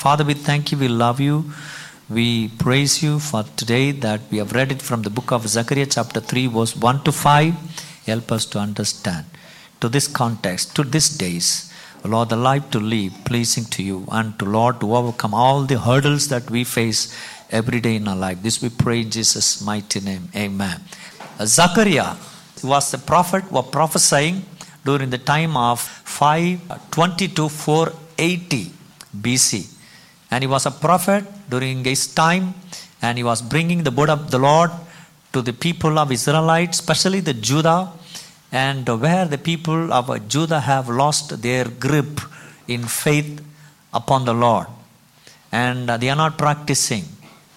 Father, we thank you, we love you. We praise you for today that we have read it from the book of Zechariah, chapter 3, verse 1 to 5. Help us to understand to this context, to these days, Lord, the life to live pleasing to you, and to Lord to overcome all the hurdles that we face every day in our life. This we pray in Jesus' mighty name. Amen. Zechariah was the prophet was prophesying during the time of 520 to 480 BC. And he was a prophet during his time, and he was bringing the word of the Lord to the people of Israelites, especially the Judah, and where the people of Judah have lost their grip in faith upon the Lord, and they are not practicing.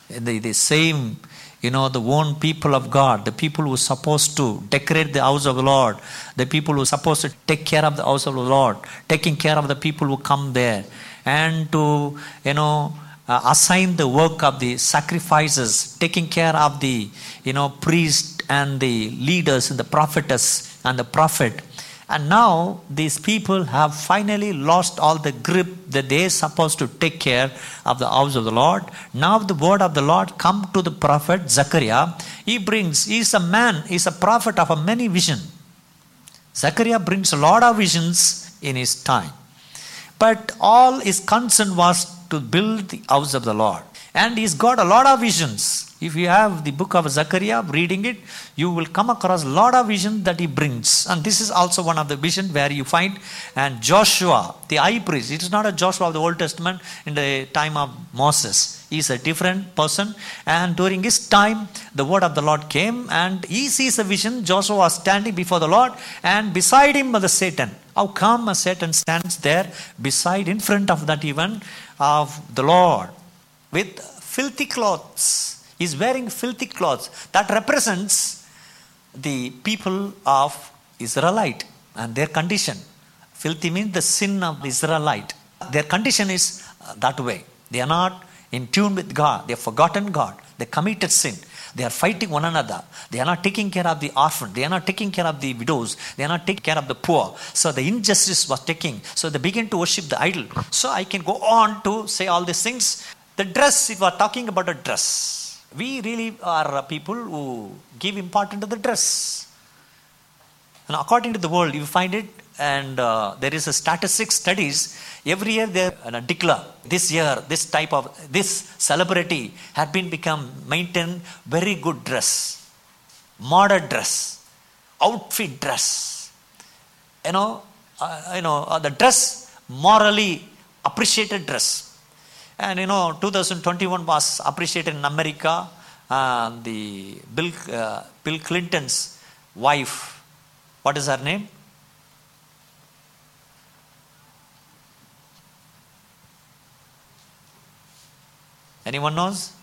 The, the same you know, the own people of God, the people who are supposed to decorate the house of the Lord, the people who are supposed to take care of the house of the Lord, taking care of the people who come there, and to, you know, uh, assign the work of the sacrifices, taking care of the, you know, priest and the leaders and the prophetess and the prophet. And now these people have finally lost all the grip that they are supposed to take care of the house of the Lord. Now the word of the Lord come to the prophet Zechariah. He brings, he is a man, he is a prophet of a many vision. Zechariah brings a lot of visions in his time. But all his concern was to build the house of the Lord. And he's got a lot of visions. If you have the book of Zechariah, reading it, you will come across a lot of visions that he brings. And this is also one of the visions where you find and Joshua, the high priest. It is not a Joshua of the Old Testament in the time of Moses. He is a different person. And during his time, the word of the Lord came and he sees a vision. Joshua was standing before the Lord, and beside him was the Satan. How come a Satan stands there beside, in front of that even of the Lord with filthy clothes? He's wearing filthy clothes. That represents the people of Israelite and their condition. Filthy means the sin of the Israelite. Their condition is uh, that way. They are not in tune with God. They have forgotten God. They committed sin. They are fighting one another. They are not taking care of the orphan. They are not taking care of the widows. They are not taking care of the poor. So the injustice was taking. So they begin to worship the idol. So I can go on to say all these things. The dress, if we are talking about a dress, we really are people who give importance to the dress. And according to the world, you find it, and uh, there is a statistics studies. Every year they uh, declare this year this type of this celebrity had been become maintain very good dress, modern dress, outfit dress. You know, uh, you know uh, the dress morally appreciated dress and you know, 2021 was appreciated in America. Uh, the Bill, uh, Bill Clinton's wife, what is her name? Anyone knows?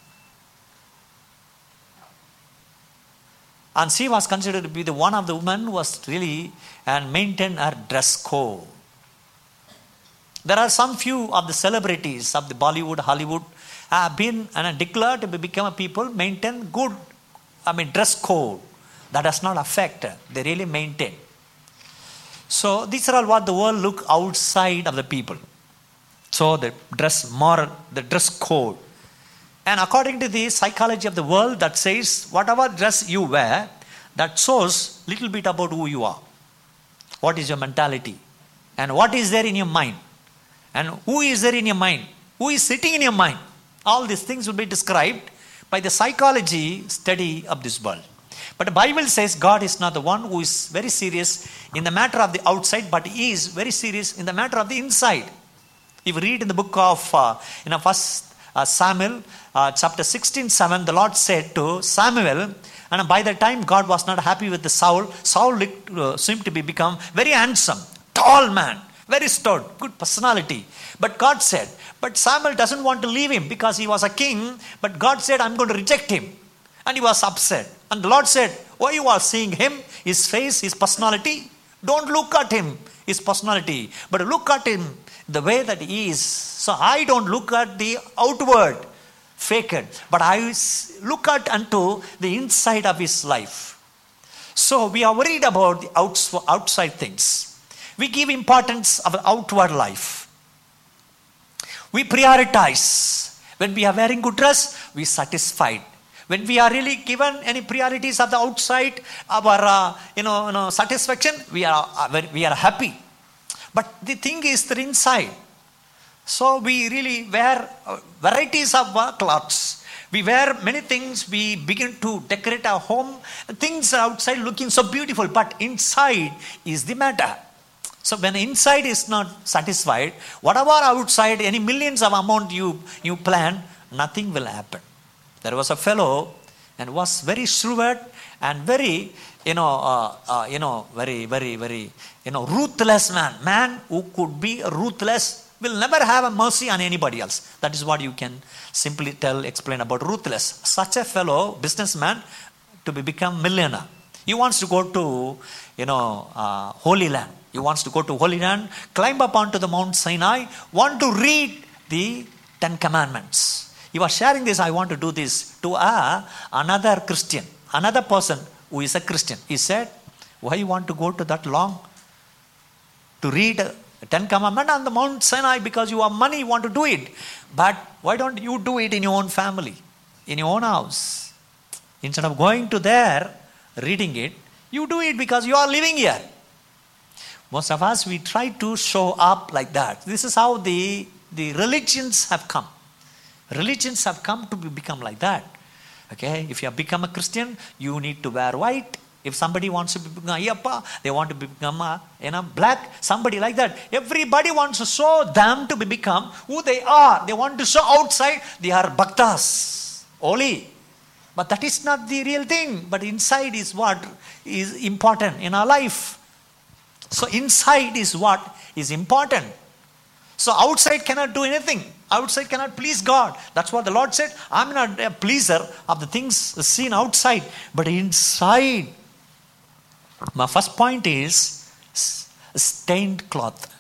And she was considered to be the one of the women who was really and maintained her dress code. There are some few of the celebrities of the Bollywood, Hollywood have been and declared to become a people maintain good, I mean dress code. That does not affect. They really maintain. So these are all what the world look outside of the people. So the dress moral, the dress code. And according to the psychology of the world, that says whatever dress you wear, that shows little bit about who you are. What is your mentality? And what is there in your mind? And who is there in your mind? Who is sitting in your mind? All these things will be described by the psychology study of this world. But the Bible says God is not the one who is very serious in the matter of the outside, but He is very serious in the matter of the inside. If you read in the book of, uh, you know, First uh, Samuel, uh, chapter 16, 7, the Lord said to Samuel, and by the time God was not happy with the Saul, Saul looked, uh, seemed to be become very handsome, tall man, very stout, good personality. But God said, but Samuel doesn't want to leave him because he was a king. But God said, I'm going to reject him. And he was upset. And the Lord said, Why you are seeing him, his face, his personality? Don't look at him, his personality, but look at him the way that he is. So I don't look at the outward, faked, but I look at unto the inside of his life. So we are worried about the outside things. We give importance of outward life. We prioritize. When we are wearing good dress, we satisfied. When we are really given any priorities of the outside, our uh, you, know, you know satisfaction, we are uh, we are happy. But the thing is the inside. So we really wear uh, varieties of uh, clothes. We wear many things. We begin to decorate our home. Things outside looking so beautiful, but inside is the matter. So when inside is not satisfied, whatever outside, any millions of amount you, you plan, nothing will happen. There was a fellow and was very shrewd and very, you know, uh, uh, you know, very, very, very, you know, ruthless man. Man who could be ruthless will never have a mercy on anybody else. That is what you can simply tell, explain about ruthless. Such a fellow, businessman, to be become millionaire. He wants to go to, you know, uh, Holy Land he wants to go to Holy Land, climb up onto the Mount Sinai, want to read the Ten Commandments. He are sharing this, I want to do this to a, another Christian, another person who is a Christian. He said, Why you want to go to that long? To read Ten Commandments on the Mount Sinai because you have money, you want to do it. But why don't you do it in your own family, in your own house? Instead of going to there, reading it, you do it because you are living here. Most of us, we try to show up like that. This is how the, the religions have come. Religions have come to become like that. Okay, if you have become a Christian, you need to wear white. If somebody wants to become Ayyappa, they want to become a, you know, black, somebody like that. Everybody wants to show them to be become who they are. They want to show outside they are bhaktas, only. But that is not the real thing. But inside is what is important in our life. So inside is what is important. So outside cannot do anything. Outside cannot please God. That's what the Lord said. I'm not a pleaser of the things seen outside, but inside. My first point is stained cloth.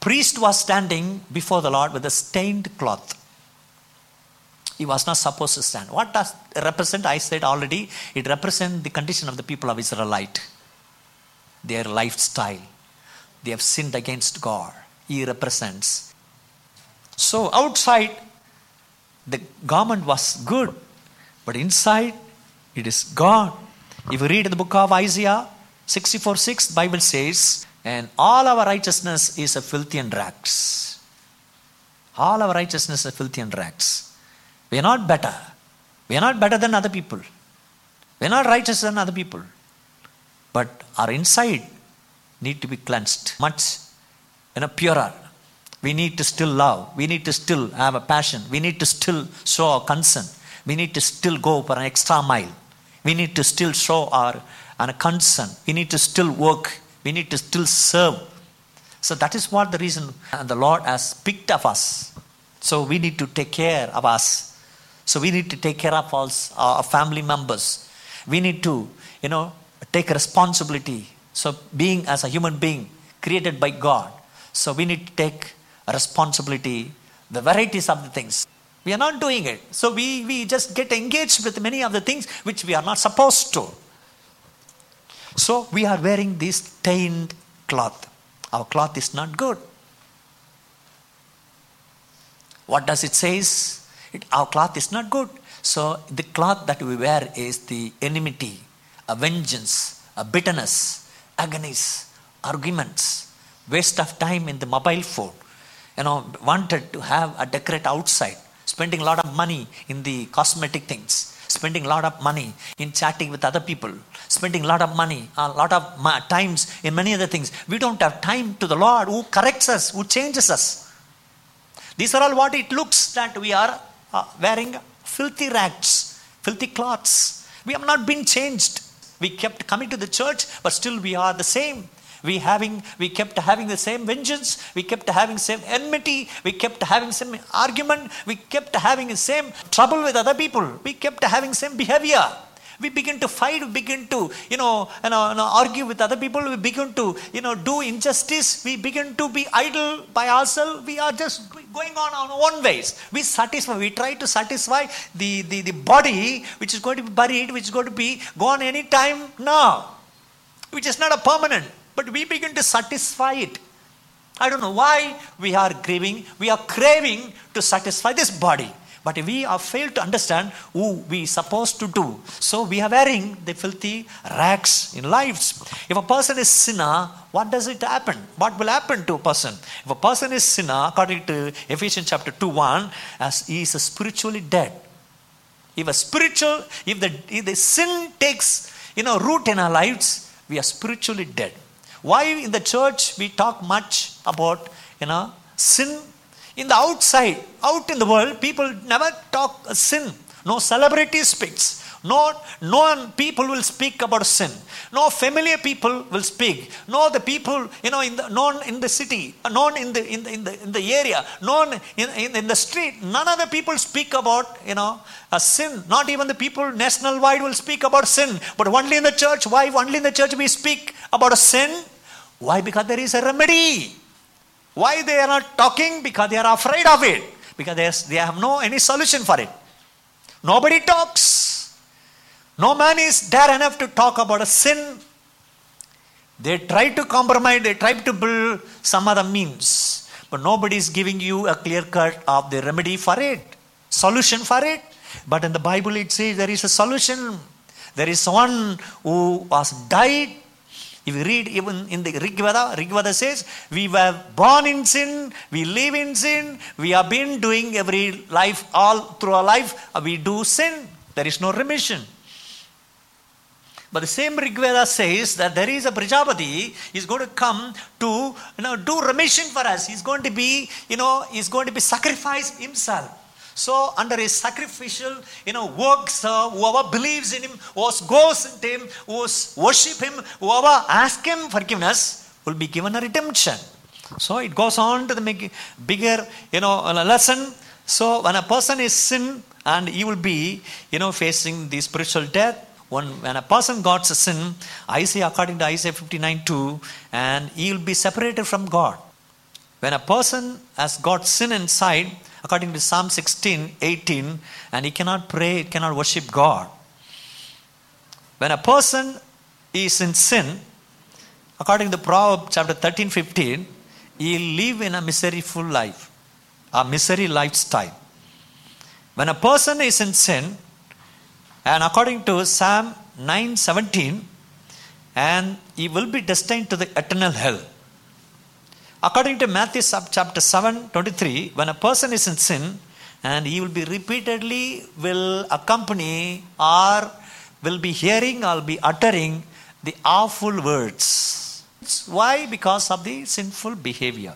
Priest was standing before the Lord with a stained cloth. He was not supposed to stand. What does represent? I said already, it represents the condition of the people of Israelite their lifestyle. They have sinned against God. He represents. So outside, the garment was good, but inside, it is God. If you read the book of Isaiah 64 6, Bible says, and all our righteousness is a filthy and rags. All our righteousness is filthy and rags. We are not better. We are not better than other people. We are not righteous than other people. But our inside need to be cleansed, much you know, purer. We need to still love. We need to still have a passion. We need to still show our concern. We need to still go for an extra mile. We need to still show our, our concern. We need to still work. We need to still serve. So that is what the reason the Lord has picked of us. So we need to take care of us. So we need to take care of us, our family members. We need to, you know, take responsibility. So, being as a human being created by God, so we need to take responsibility, the varieties of the things. We are not doing it. So, we, we just get engaged with many of the things which we are not supposed to. So, we are wearing this stained cloth. Our cloth is not good. What does it says? It, our cloth is not good. So the cloth that we wear is the enmity, a vengeance, a bitterness, agonies, arguments, waste of time in the mobile phone. You know, wanted to have a decorate outside, spending a lot of money in the cosmetic things, spending a lot of money in chatting with other people, spending a lot of money, a lot of times in many other things. We don't have time to the Lord who corrects us, who changes us. These are all what it looks that we are uh, wearing filthy rags, filthy cloths. We have not been changed. We kept coming to the church, but still we are the same. We having we kept having the same vengeance, we kept having same enmity, we kept having same argument, we kept having the same trouble with other people, we kept having same behavior. We begin to fight, we begin to, you know, you know, you know, argue with other people, we begin to, you know, do injustice, we begin to be idle by ourselves, we are just going on our own ways. We satisfy, we try to satisfy the, the, the body which is going to be buried, which is going to be gone any time now, which is not a permanent, but we begin to satisfy it. I don't know why we are grieving. We are craving to satisfy this body. But we are failed to understand who we are supposed to do. So we are wearing the filthy rags in lives. If a person is sinner, what does it happen? What will happen to a person? If a person is sinner, according to Ephesians chapter 2 1, as he is spiritually dead. If a spiritual, if the, if the sin takes you know root in our lives, we are spiritually dead. Why in the church we talk much about you know sin in the outside, out in the world, people never talk sin. No celebrity speaks. No, no one. people will speak about sin. No familiar people will speak. No, the people, you know, in the, known in the city, known in the, in the, in the, in the area, known in, in, in the street. None of the people speak about, you know, a sin. Not even the people national wide will speak about sin. But only in the church. Why only in the church we speak about a sin? Why? Because there is a remedy. Why they are not talking? Because they are afraid of it. Because they have no any solution for it. Nobody talks. No man is dare enough to talk about a sin. They try to compromise, they try to build some other means. But nobody is giving you a clear cut of the remedy for it, solution for it. But in the Bible it says there is a solution. There is one who was died if you read even in the Rigveda, Rigveda says, we were born in sin, we live in sin, we have been doing every life, all through our life, we do sin. There is no remission. But the same Rigveda says that there is a Prajapati is going to come to you know do remission for us. He's going to be, you know, he's going to be sacrificed himself. So, under his sacrificial, you know, works, uh, whoever believes in him, who goes into him, who worship him, whoever ask him forgiveness, will be given a redemption. So, it goes on to the bigger, you know, lesson. So, when a person is sin, and he will be, you know, facing the spiritual death. When, when a person got a sin, I say according to Isaiah 59 2, and he will be separated from God. When a person has got sin inside, according to Psalm 16 18, and he cannot pray, he cannot worship God. When a person is in sin, according to Proverbs chapter 13 15, he live in a miseryful life, a misery lifestyle. When a person is in sin, and according to Psalm 9:17, and he will be destined to the eternal hell. According to Matthew chapter 7 23, when a person is in sin and he will be repeatedly will accompany or will be hearing or be uttering the awful words. Why? Because of the sinful behavior.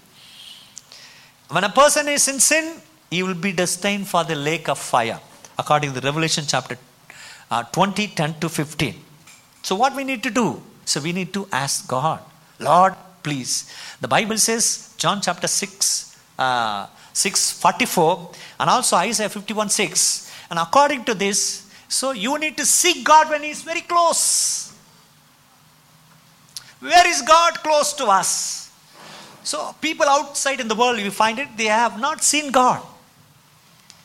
When a person is in sin, he will be destined for the lake of fire, according to Revelation chapter uh, 20 10 to 15. So, what we need to do? So, we need to ask God, Lord, please. The Bible says, John chapter 6, uh, 6 44, and also Isaiah 51 6. And according to this, so you need to seek God when He's very close. Where is God close to us? So, people outside in the world, you find it, they have not seen God.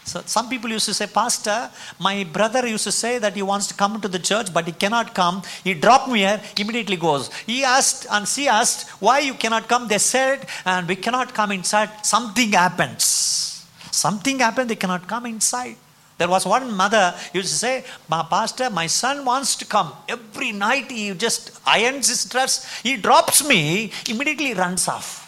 So some people used to say, Pastor, my brother used to say that he wants to come to the church, but he cannot come. He dropped me here, immediately goes. He asked, and she asked, why you cannot come? They said, and we cannot come inside. Something happens. Something happened, they cannot come inside. There was one mother used to say, my pastor, my son wants to come. Every night he just irons his dress. He drops me, immediately runs off.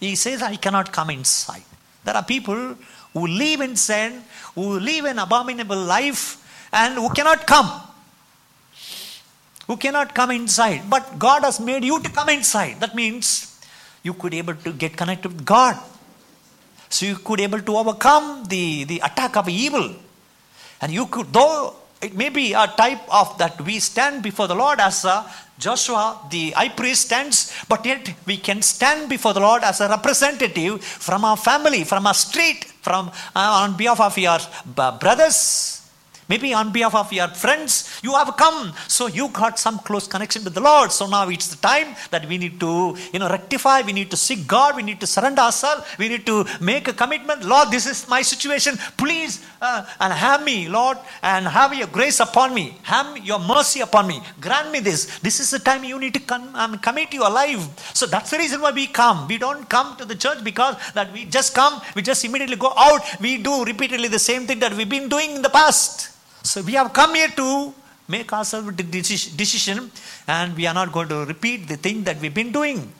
He says, I cannot come inside. There are people who live in sin, who live an abominable life, and who cannot come. Who cannot come inside. But God has made you to come inside. That means you could able to get connected with God. So you could able to overcome the, the attack of evil. And you could, though it may be a type of that we stand before the Lord as a Joshua, the high priest, stands, but yet we can stand before the Lord as a representative from our family, from our street, from uh, on behalf of your brothers. Maybe on behalf of your friends, you have come. So you got some close connection with the Lord. So now it's the time that we need to, you know, rectify. We need to seek God. We need to surrender ourselves. We need to make a commitment. Lord, this is my situation. Please, uh, and have me, Lord, and have your grace upon me. Have your mercy upon me. Grant me this. This is the time you need to come, um, commit your life. So that's the reason why we come. We don't come to the church because that we just come, we just immediately go out. We do repeatedly the same thing that we've been doing in the past. So we have come here to make ourselves decision and we are not going to repeat the thing that we've been doing.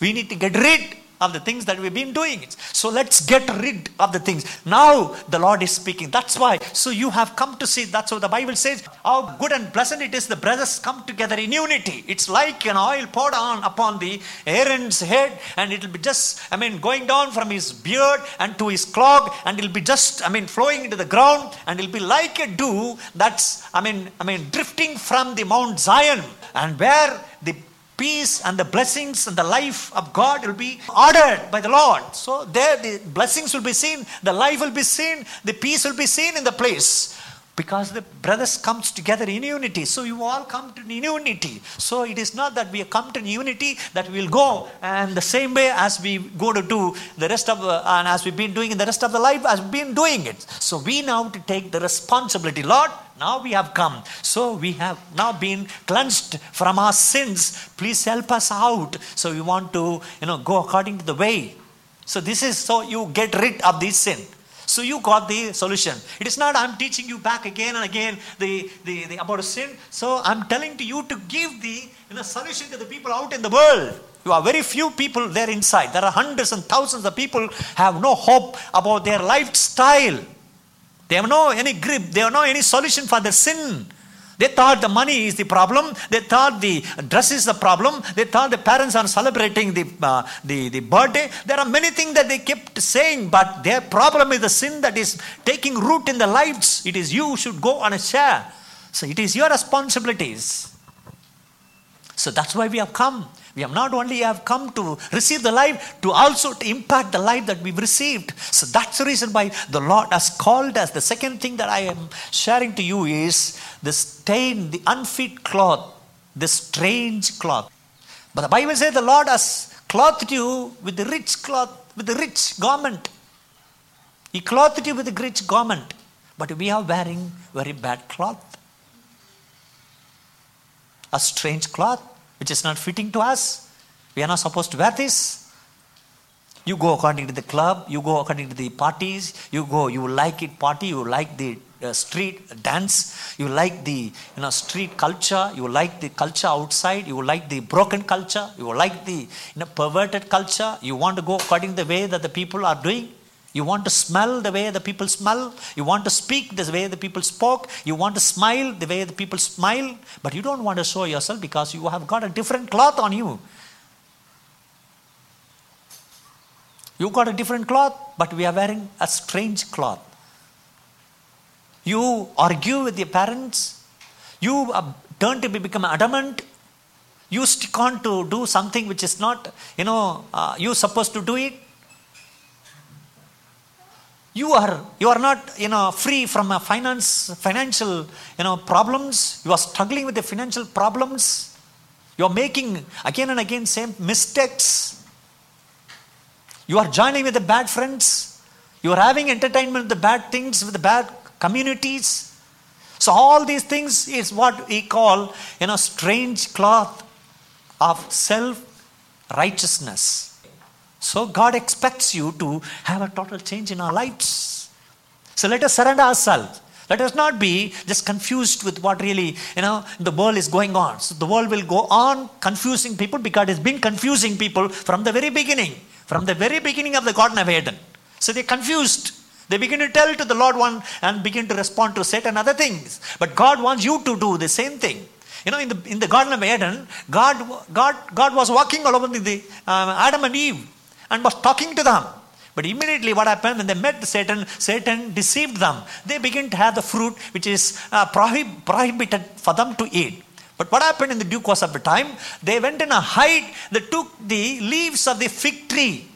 We need to get rid of the things that we've been doing. So let's get rid of the things. Now the Lord is speaking. That's why. So you have come to see. That's what the Bible says. How good and pleasant it is the brothers come together in unity. It's like an oil poured on upon the Aaron's head, and it'll be just, I mean, going down from his beard and to his clog, and it'll be just, I mean, flowing into the ground, and it'll be like a dew that's, I mean, I mean, drifting from the Mount Zion, and where the peace and the blessings and the life of God will be ordered by the Lord. So there the blessings will be seen, the life will be seen, the peace will be seen in the place. Because the brothers comes together in unity. So you all come to unity. So it is not that we come to unity that we will go and the same way as we go to do the rest of uh, and as we've been doing in the rest of the life as we've been doing it. So we now to take the responsibility. Lord, now we have come. So we have now been cleansed from our sins. Please help us out. So we want to, you know, go according to the way. So this is so you get rid of this sin. So you got the solution. It is not I'm teaching you back again and again the, the, the about sin. So I'm telling to you to give the you know, solution to the people out in the world. You are very few people there inside. There are hundreds and thousands of people have no hope about their lifestyle. They have no any grip. They have no any solution for their sin. They thought the money is the problem. They thought the dress is the problem. They thought the parents are celebrating the, uh, the, the birthday. There are many things that they kept saying, but their problem is the sin that is taking root in their lives. It is you should go on a share. So it is your responsibilities. So that's why we have come. We have not only have come to receive the life, to also to impact the life that we've received. So that's the reason why the Lord has called us. The second thing that I am sharing to you is the stain, the unfit cloth, the strange cloth. But the Bible says the Lord has clothed you with the rich cloth, with the rich garment. He clothed you with the rich garment. But we are wearing very bad cloth. A strange cloth which is not fitting to us. We are not supposed to wear this. You go according to the club, you go according to the parties, you go, you like it party, you like the uh, street dance, you like the you know street culture, you like the culture outside, you like the broken culture, you like the you know perverted culture, you want to go according to the way that the people are doing. You want to smell the way the people smell. You want to speak the way the people spoke. You want to smile the way the people smile. But you don't want to show yourself because you have got a different cloth on you. You got a different cloth, but we are wearing a strange cloth. You argue with your parents. You turn to be become adamant. You stick on to do something which is not, you know, uh, you supposed to do it you are you are not you know free from a finance financial you know problems. You are struggling with the financial problems. You are making again and again same mistakes. You are joining with the bad friends. You are having entertainment with the bad things with the bad communities. So all these things is what we call you know strange cloth of self righteousness so God expects you to have a total change in our lives. So let us surrender ourselves. Let us not be just confused with what really, you know, the world is going on. So the world will go on confusing people because it's been confusing people from the very beginning, from the very beginning of the Garden of Eden. So they're confused. They begin to tell to the Lord one and begin to respond to Satan other things. But God wants you to do the same thing. You know, in the in the Garden of Eden, God God God was walking all over the uh, Adam and Eve and was talking to them. But immediately, what happened when they met Satan? Satan deceived them. They began to have the fruit which is uh, prohib- prohibited for them to eat. But what happened in the due course of the time? They went in a hide. They took the leaves of the fig tree.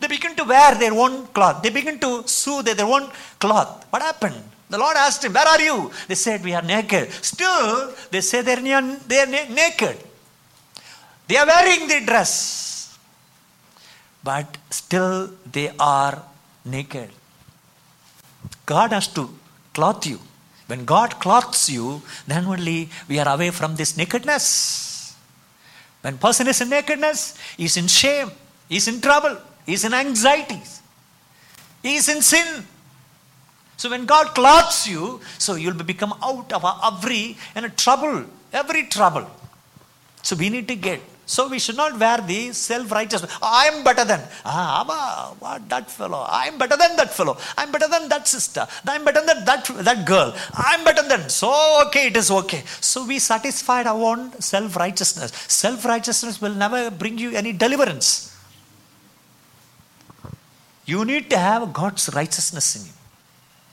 They began to wear their own cloth. They began to sew their own cloth. What happened? The Lord asked him, Where are you? They said, We are naked. Still, they say they're, they're na- naked. They are wearing the dress. But still, they are naked. God has to clothe you. When God clothes you, then only we are away from this nakedness. When person is in nakedness, he is in shame, he is in trouble, he is in anxieties, he is in sin. So when God clothes you, so you'll become out of every and trouble, every trouble. So we need to get. So we should not wear the self-righteous. I am better than. Ah, Abba, what that fellow. I am better than that fellow. I am better than that sister. I am better than that that girl. I am better than. So okay, it is okay. So we satisfied our own self-righteousness. Self-righteousness will never bring you any deliverance. You need to have God's righteousness in you.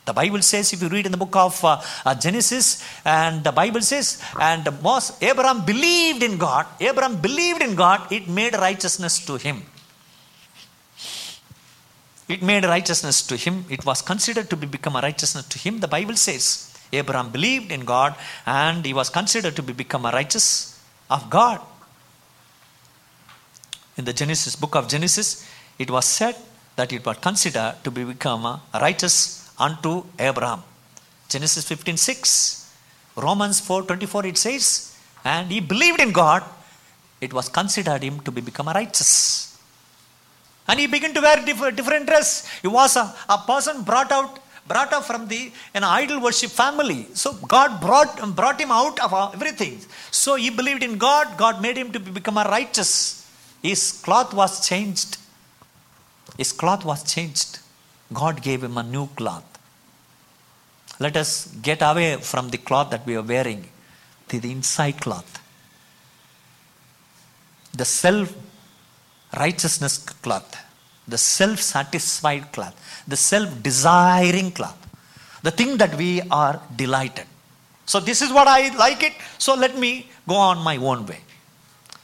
The Bible says, if you read in the book of uh, uh, Genesis, and the Bible says, and most Abraham believed in God. Abraham believed in God. It made righteousness to him. It made righteousness to him. It was considered to be become a righteousness to him. The Bible says Abraham believed in God, and he was considered to be become a righteous of God. In the Genesis book of Genesis, it was said that it was considered to be become a righteous unto Abraham. Genesis 15 6. Romans 4 24 it says, and he believed in God, it was considered him to be become a righteous. And he began to wear different, dress. He was a, a person brought out brought up from the an idol worship family. So God brought brought him out of uh, everything. So he believed in God. God made him to become a righteous. His cloth was changed. His cloth was changed. God gave him a new cloth. Let us get away from the cloth that we are wearing to the inside cloth. The self righteousness cloth, the self satisfied cloth, the self desiring cloth, the thing that we are delighted. So, this is what I like it, so let me go on my own way.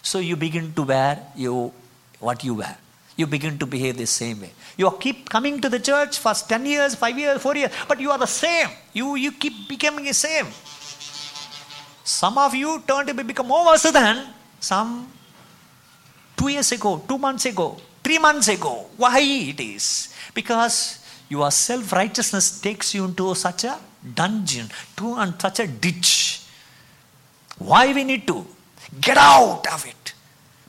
So, you begin to wear you, what you wear. You begin to behave the same way. You keep coming to the church for 10 years, 5 years, 4 years, but you are the same. You, you keep becoming the same. Some of you turn to become more worse than some two years ago, two months ago, three months ago. Why it is? Because your self righteousness takes you into such a dungeon, to and such a ditch. Why we need to get out of it?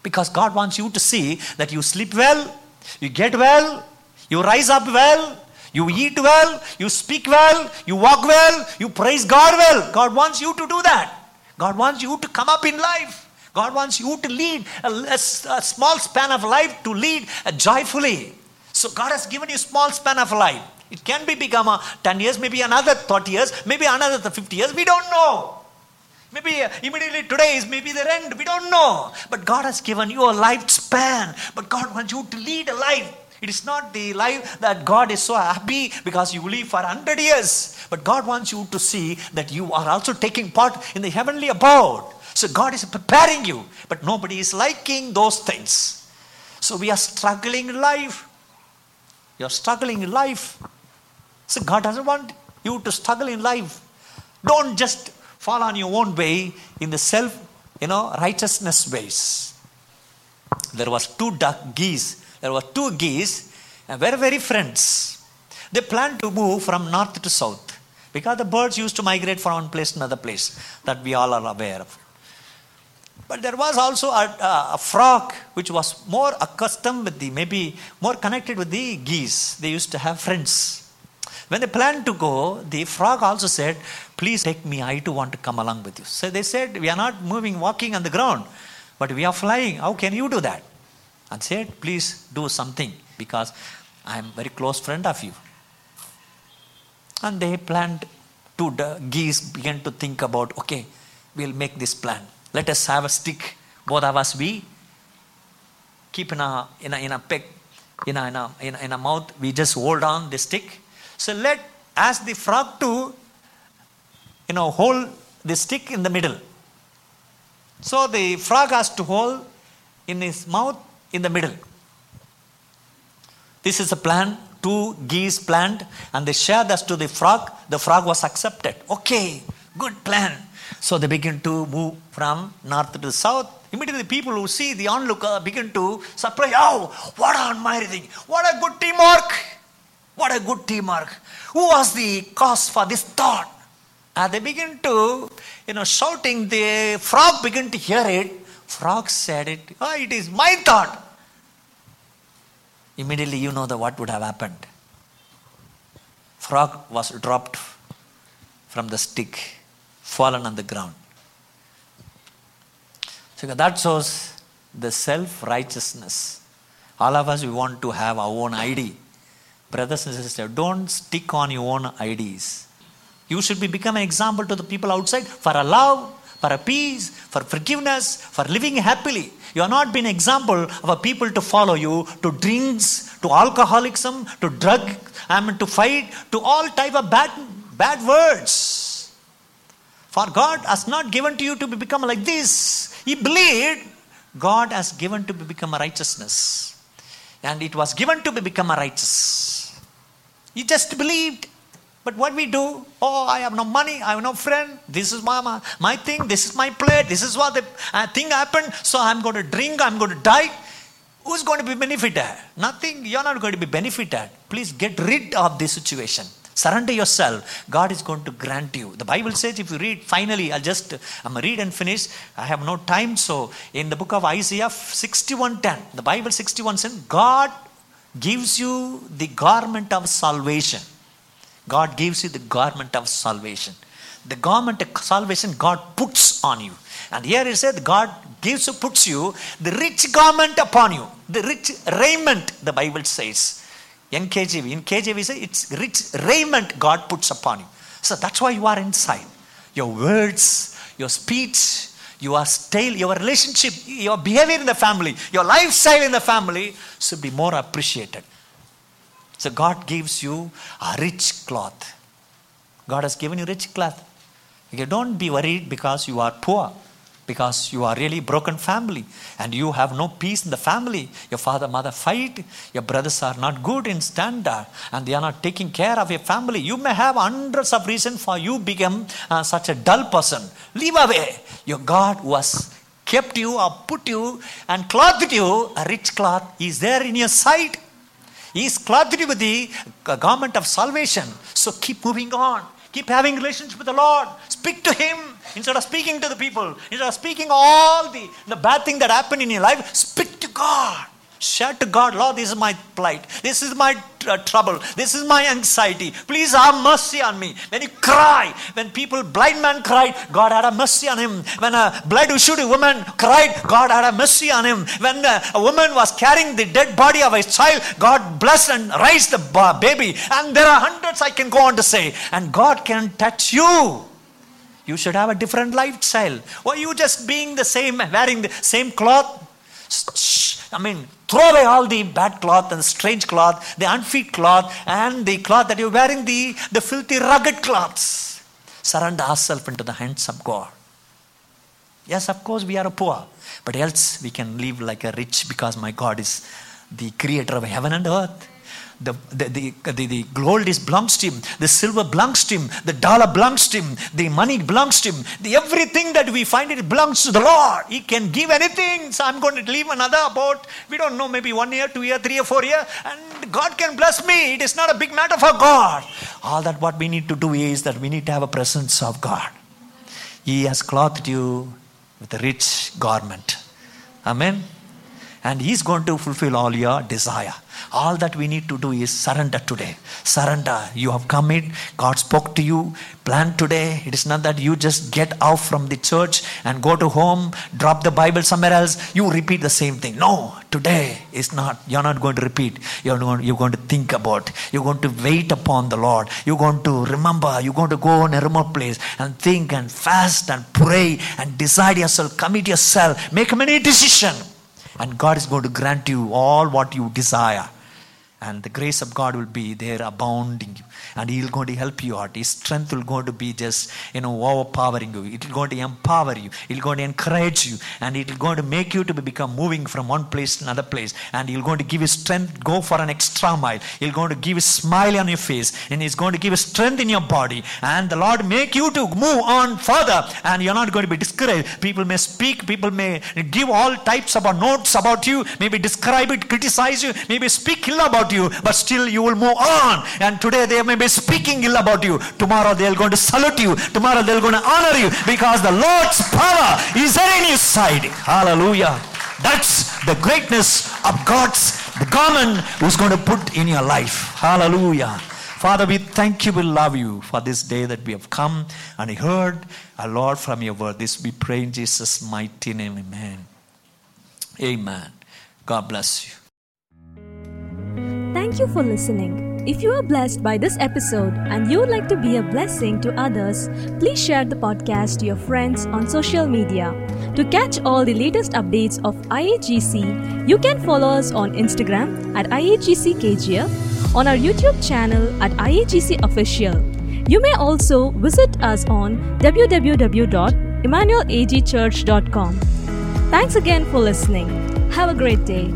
Because God wants you to see that you sleep well, you get well, you rise up well, you eat well, you speak well, you walk well, you praise God well. God wants you to do that. God wants you to come up in life. God wants you to lead a, a, a small span of life to lead uh, joyfully. So God has given you small span of life. It can be become a 10 years, maybe another 30 years, maybe another 50 years. We don't know. Maybe uh, immediately today is maybe the end. We don't know. But God has given you a lifespan. But God wants you to lead a life. It is not the life that God is so happy because you live for 100 years. But God wants you to see that you are also taking part in the heavenly abode. So God is preparing you. But nobody is liking those things. So we are struggling in life. You're struggling in life. So God doesn't want you to struggle in life. Don't just fall on your own way in the self, you know, righteousness ways. There was two duck geese. There were two geese, and very, very friends. They planned to move from north to south because the birds used to migrate from one place to another place that we all are aware of. But there was also a, a, a, frog which was more accustomed with the, maybe more connected with the geese. They used to have friends. When they planned to go, the frog also said, Please take me, I too want to come along with you. So they said, We are not moving, walking on the ground, but we are flying. How can you do that? And said, Please do something because I am very close friend of you. And they planned to the geese began to think about, okay, we'll make this plan. Let us have a stick. Both of us we keep in a in a in a peck, in a in a in a, in a mouth. We just hold on the stick. So let ask the frog to you know hold the stick in the middle. So the frog has to hold in his mouth in the middle. This is a plan two geese plant and they share that to the frog, the frog was accepted. Okay, good plan. So they begin to move from north to south. Immediately, people who see the onlooker begin to surprise. Oh, what an admiring! What a good teamwork! What a good teamwork! Who was the cause for this thought? And they begin to, you know, shouting. The frog began to hear it. Frog said it. Oh, it is my thought. Immediately, you know that what would have happened. Frog was dropped from the stick, fallen on the ground. So that shows the self righteousness. All of us, we want to have our own ID. Brothers and sisters, don't stick on your own ideas. You should be become an example to the people outside for a love, for a peace, for forgiveness, for living happily. You are not an example of a people to follow you to drinks, to alcoholism, to drug, I mean to fight, to all type of bad, bad words. For God has not given to you to become like this. He believed God has given to become a righteousness. And it was given to become a righteous. He just believed. But what we do, oh, I have no money, I have no friend, this is my, my thing, this is my plate, this is what the uh, thing happened, so I'm going to drink, I'm going to die. Who's going to be benefited? Nothing, you're not going to be benefited. Please get rid of this situation. Surrender yourself. God is going to grant you. The Bible says, if you read, finally, I'll just I'm read and finish. I have no time. So in the book of Isaiah 61:10, the Bible 61 says, God gives you the garment of salvation. God gives you the garment of salvation. The garment of salvation God puts on you. And here it says God gives you, puts you the rich garment upon you. The rich raiment, the Bible says. In KJV, in KJV say it's rich raiment God puts upon you. So that's why you are inside. Your words, your speech, your style, your relationship, your behavior in the family, your lifestyle in the family should be more appreciated. So God gives you a rich cloth. God has given you rich cloth. Don't be worried because you are poor, because you are really broken family and you have no peace in the family. Your father, mother fight. Your brothers are not good in standard and they are not taking care of your family. You may have hundreds of reasons for you become uh, such a dull person. Leave away. Your God who has kept you or put you and clothed you a rich cloth is there in your sight. He is clothed with the garment of salvation. So keep moving on. Keep having relationship with the Lord. Speak to Him instead of speaking to the people. Instead of speaking all the, the bad thing that happened in your life, speak to God. Share to God, Lord, this is my plight. This is my uh, trouble. This is my anxiety. Please have mercy on me. When you cry, when people, blind man cried, God had a mercy on him. When a blood issued woman cried, God had a mercy on him. When a, a woman was carrying the dead body of a child, God blessed and raised the baby. And there are hundreds I can go on to say. And God can touch you. You should have a different lifestyle. Or you just being the same, wearing the same cloth. I mean, throw away all the bad cloth and strange cloth, the unfit cloth, and the cloth that you're wearing, the, the filthy, rugged cloths. Surrender ourselves into the hands of God. Yes, of course, we are poor, but else we can live like a rich because my God is the creator of heaven and earth. The, the, the, the, the gold is belongs to him, the silver belongs to him, the dollar belongs to him, the money belongs to him, the everything that we find it belongs to the Lord. He can give anything. So I'm going to leave another about, we don't know, maybe one year, two year, three or four year, and God can bless me. It is not a big matter for God. All that what we need to do is that we need to have a presence of God. He has clothed you with a rich garment. Amen. And He's going to fulfill all your desire. All that we need to do is surrender today. Surrender. You have come in. God spoke to you. Plan today. It is not that you just get out from the church and go to home, drop the Bible somewhere else. You repeat the same thing. No, today is not. You're not going to repeat. You're going, you're going to think about. You're going to wait upon the Lord. You're going to remember. You're going to go in a remote place and think and fast and pray and decide yourself. Commit yourself. Make many decision. And God is going to grant you all what you desire and the grace of God will be there abounding you. And He'll going to help you out. His strength will going to be just, you know, overpowering you. It will going to empower you. It will going to encourage you. And it will going to make you to become moving from one place to another place. And He'll going to give you strength, go for an extra mile. He'll going to give a smile on your face. And He's going to give you strength in your body. And the Lord make you to move on further. And you're not going to be discouraged. People may speak, people may give all types of notes about you, maybe describe it, criticize you, maybe speak ill about you, but still you will move on. And today they may be speaking ill about you. Tomorrow they're going to salute you. Tomorrow they're going to honor you because the Lord's power is in your side. Hallelujah. That's the greatness of God's garment who's going to put in your life. Hallelujah. Father, we thank you, we love you for this day that we have come and heard, our Lord, from your word. This we pray in Jesus' mighty name. Amen. Amen. God bless you. Thank you for listening. If you are blessed by this episode and you would like to be a blessing to others, please share the podcast to your friends on social media. To catch all the latest updates of IAGC, you can follow us on Instagram at IAGCKGF, on our YouTube channel at IAGC Official. You may also visit us on www.emmanuelagchurch.com. Thanks again for listening. Have a great day.